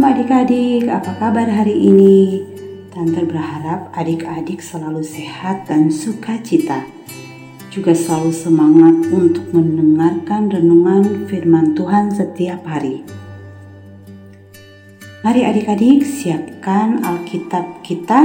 adik-adik, apa kabar hari ini? Tante berharap adik-adik selalu sehat dan sukacita. Juga selalu semangat untuk mendengarkan renungan firman Tuhan setiap hari. Mari adik-adik siapkan Alkitab kita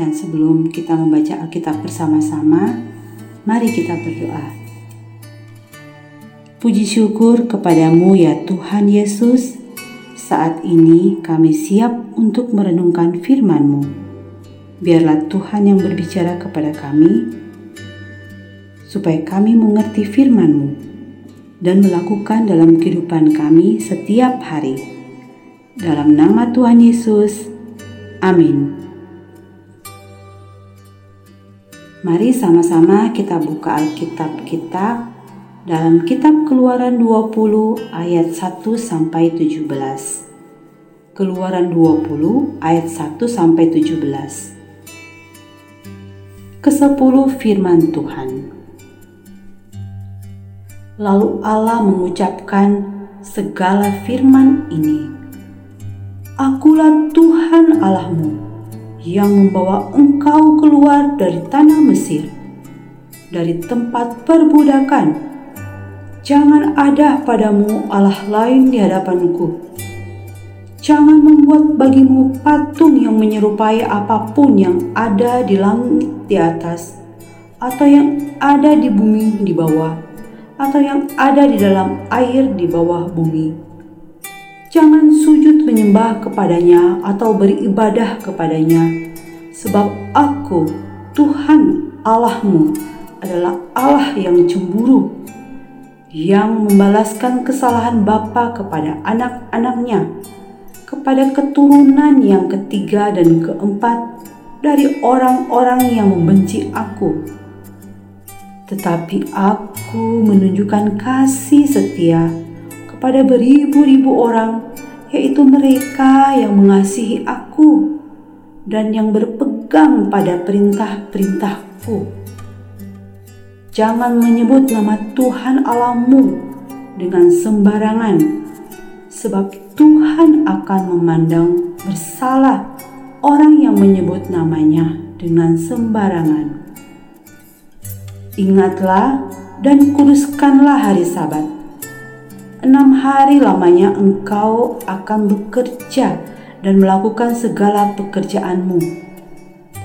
dan sebelum kita membaca Alkitab bersama-sama, mari kita berdoa. Puji syukur kepadamu ya Tuhan Yesus, saat ini kami siap untuk merenungkan firman-Mu. Biarlah Tuhan yang berbicara kepada kami, supaya kami mengerti firman-Mu dan melakukan dalam kehidupan kami setiap hari. Dalam nama Tuhan Yesus, amin. Mari sama-sama kita buka Alkitab kita dalam kitab Keluaran 20 ayat 1 sampai 17. Keluaran 20 ayat 1 sampai 17. Kesepuluh firman Tuhan. Lalu Allah mengucapkan segala firman ini. Akulah Tuhan Allahmu yang membawa engkau keluar dari tanah Mesir, dari tempat perbudakan Jangan ada padamu Allah lain di hadapanku. Jangan membuat bagimu patung yang menyerupai apa pun yang ada di langit di atas, atau yang ada di bumi di bawah, atau yang ada di dalam air di bawah bumi. Jangan sujud menyembah kepadanya atau beribadah kepadanya, sebab Aku, Tuhan Allahmu, adalah Allah yang cemburu yang membalaskan kesalahan bapa kepada anak-anaknya, kepada keturunan yang ketiga dan keempat dari orang-orang yang membenci aku. Tetapi aku menunjukkan kasih setia kepada beribu-ribu orang, yaitu mereka yang mengasihi aku dan yang berpegang pada perintah-perintahku Jangan menyebut nama Tuhan Allahmu dengan sembarangan, sebab Tuhan akan memandang bersalah orang yang menyebut namanya dengan sembarangan. Ingatlah dan kuduskanlah hari Sabat. Enam hari lamanya engkau akan bekerja dan melakukan segala pekerjaanmu.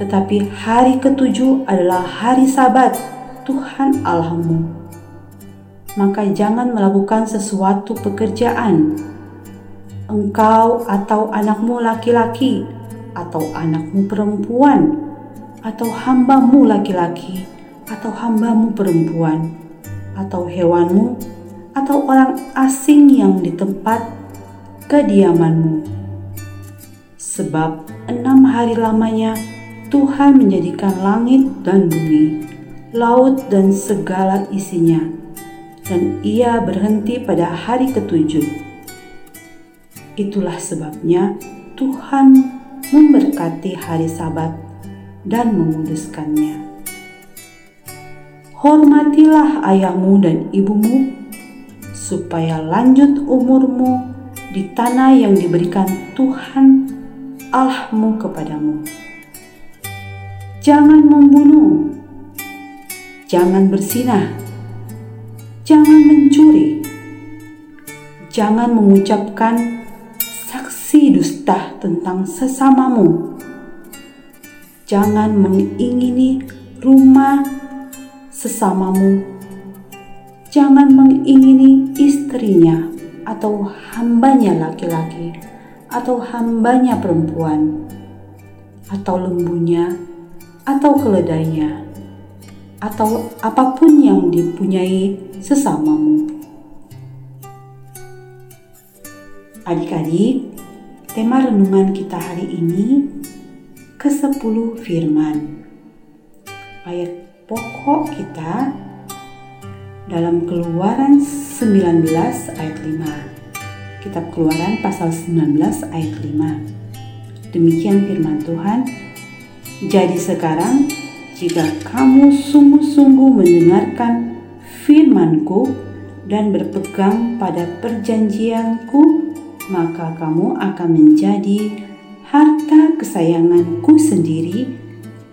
Tetapi hari ketujuh adalah hari Sabat Tuhan Allahmu. Maka jangan melakukan sesuatu pekerjaan. Engkau atau anakmu laki-laki atau anakmu perempuan atau hambamu laki-laki atau hambamu perempuan atau hewanmu atau orang asing yang di tempat kediamanmu. Sebab enam hari lamanya Tuhan menjadikan langit dan bumi laut dan segala isinya. Dan ia berhenti pada hari ketujuh. Itulah sebabnya Tuhan memberkati hari Sabat dan menguduskannya. Hormatilah ayahmu dan ibumu, supaya lanjut umurmu di tanah yang diberikan Tuhan Allahmu kepadamu. Jangan membunuh, jangan bersinah, jangan mencuri, jangan mengucapkan saksi dusta tentang sesamamu, jangan mengingini rumah sesamamu, jangan mengingini istrinya atau hambanya laki-laki atau hambanya perempuan atau lembunya atau keledainya atau apa pun yang dipunyai sesamamu. Adik-adik, tema renungan kita hari ini ke-10 firman. Ayat pokok kita dalam Keluaran 19 ayat 5. Kitab Keluaran pasal 19 ayat 5. Demikian firman Tuhan. Jadi sekarang jika kamu sungguh-sungguh mendengarkan firmanku dan berpegang pada perjanjianku maka kamu akan menjadi harta kesayanganku sendiri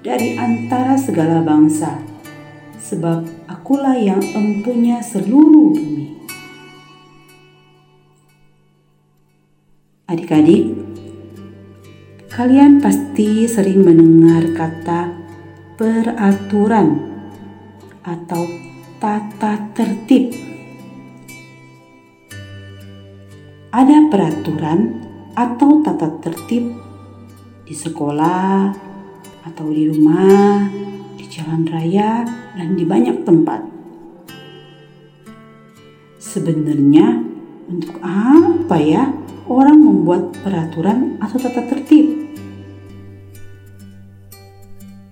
dari antara segala bangsa, sebab akulah yang empunya seluruh bumi. Adik-adik, kalian pasti sering mendengar kata peraturan atau tata tertib ada peraturan atau tata tertib di sekolah atau di rumah, di jalan raya, dan di banyak tempat. Sebenarnya, untuk apa ya orang membuat peraturan atau tata tertib?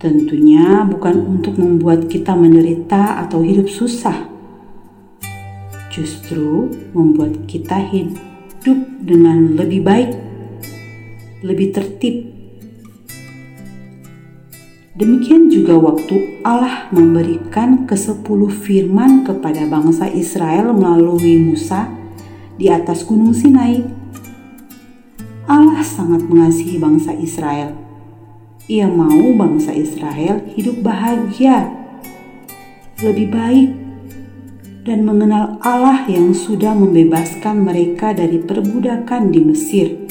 Tentunya bukan untuk membuat kita menderita atau hidup susah, justru membuat kita hidup dengan lebih baik, lebih tertib. Demikian juga waktu Allah memberikan kesepuluh firman kepada bangsa Israel melalui Musa di atas gunung Sinai. Allah sangat mengasihi bangsa Israel. Ia mau bangsa Israel hidup bahagia, lebih baik, dan mengenal Allah yang sudah membebaskan mereka dari perbudakan di Mesir.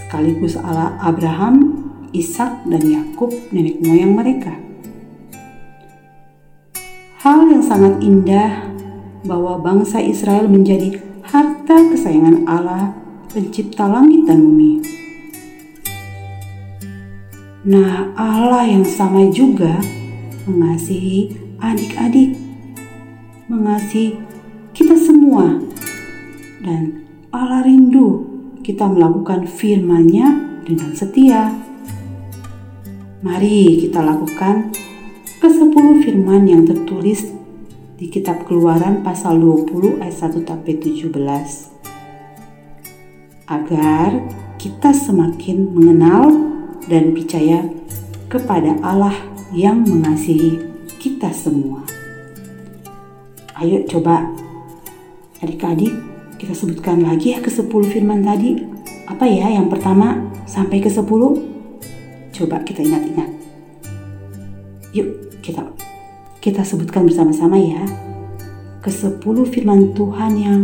Sekaligus Allah Abraham, Ishak, dan Yakub nenek moyang mereka. Hal yang sangat indah bahwa bangsa Israel menjadi harta kesayangan Allah pencipta langit dan bumi. Nah, Allah yang sama juga mengasihi adik-adik mengasihi kita semua dan Allah rindu kita melakukan firman-Nya dengan setia. Mari kita lakukan ke 10 firman yang tertulis di kitab Keluaran pasal 20 ayat 1 sampai 17 agar kita semakin mengenal dan percaya kepada Allah yang mengasihi kita semua. Ayo coba adik-adik kita sebutkan lagi ya ke 10 firman tadi. Apa ya yang pertama sampai ke 10? Coba kita ingat-ingat. Yuk kita kita sebutkan bersama-sama ya. Ke 10 firman Tuhan yang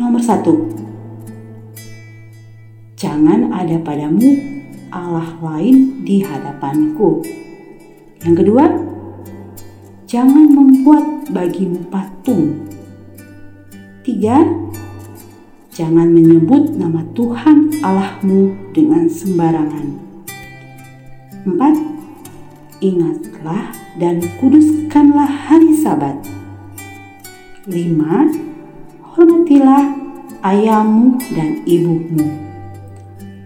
nomor satu. Jangan ada padamu Allah lain di hadapanku. Yang kedua, jangan membuat bagimu patung. Tiga, jangan menyebut nama Tuhan Allahmu dengan sembarangan. Empat, ingatlah dan kuduskanlah hari sabat. Lima, hormatilah ayahmu dan ibumu.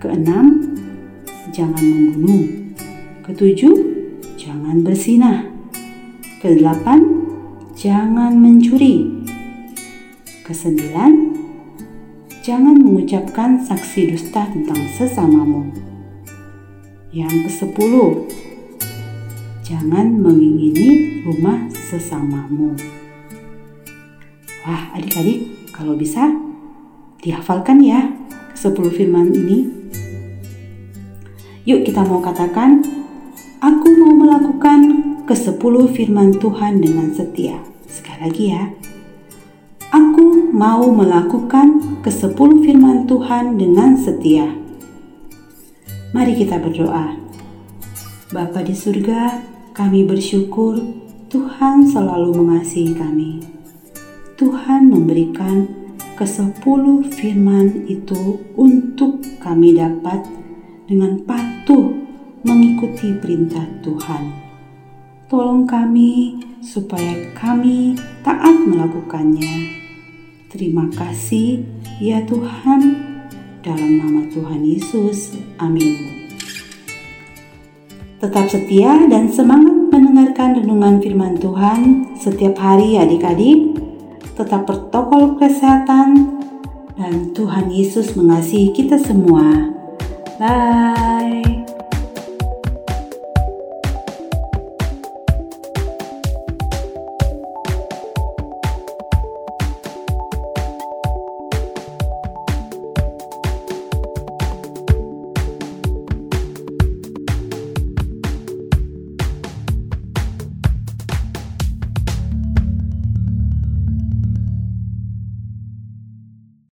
Keenam, jangan membunuh. Ketujuh, jangan bersinah. Kedelapan, jangan mencuri. Kesembilan, jangan mengucapkan saksi dusta tentang sesamamu. Yang kesepuluh, jangan mengingini rumah sesamamu. Wah, adik-adik, kalau bisa dihafalkan ya sepuluh firman ini. Yuk kita mau katakan, aku mau melakukan ke-10 firman Tuhan dengan setia. Sekali lagi ya. Aku mau melakukan ke-10 firman Tuhan dengan setia. Mari kita berdoa. Bapa di surga, kami bersyukur Tuhan selalu mengasihi kami. Tuhan memberikan ke-10 firman itu untuk kami dapat dengan patuh mengikuti perintah Tuhan. Tolong kami supaya kami taat melakukannya. Terima kasih ya Tuhan, dalam nama Tuhan Yesus. Amin. Tetap setia dan semangat mendengarkan renungan firman Tuhan setiap hari adik-adik. Tetap protokol kesehatan dan Tuhan Yesus mengasihi kita semua. Bye.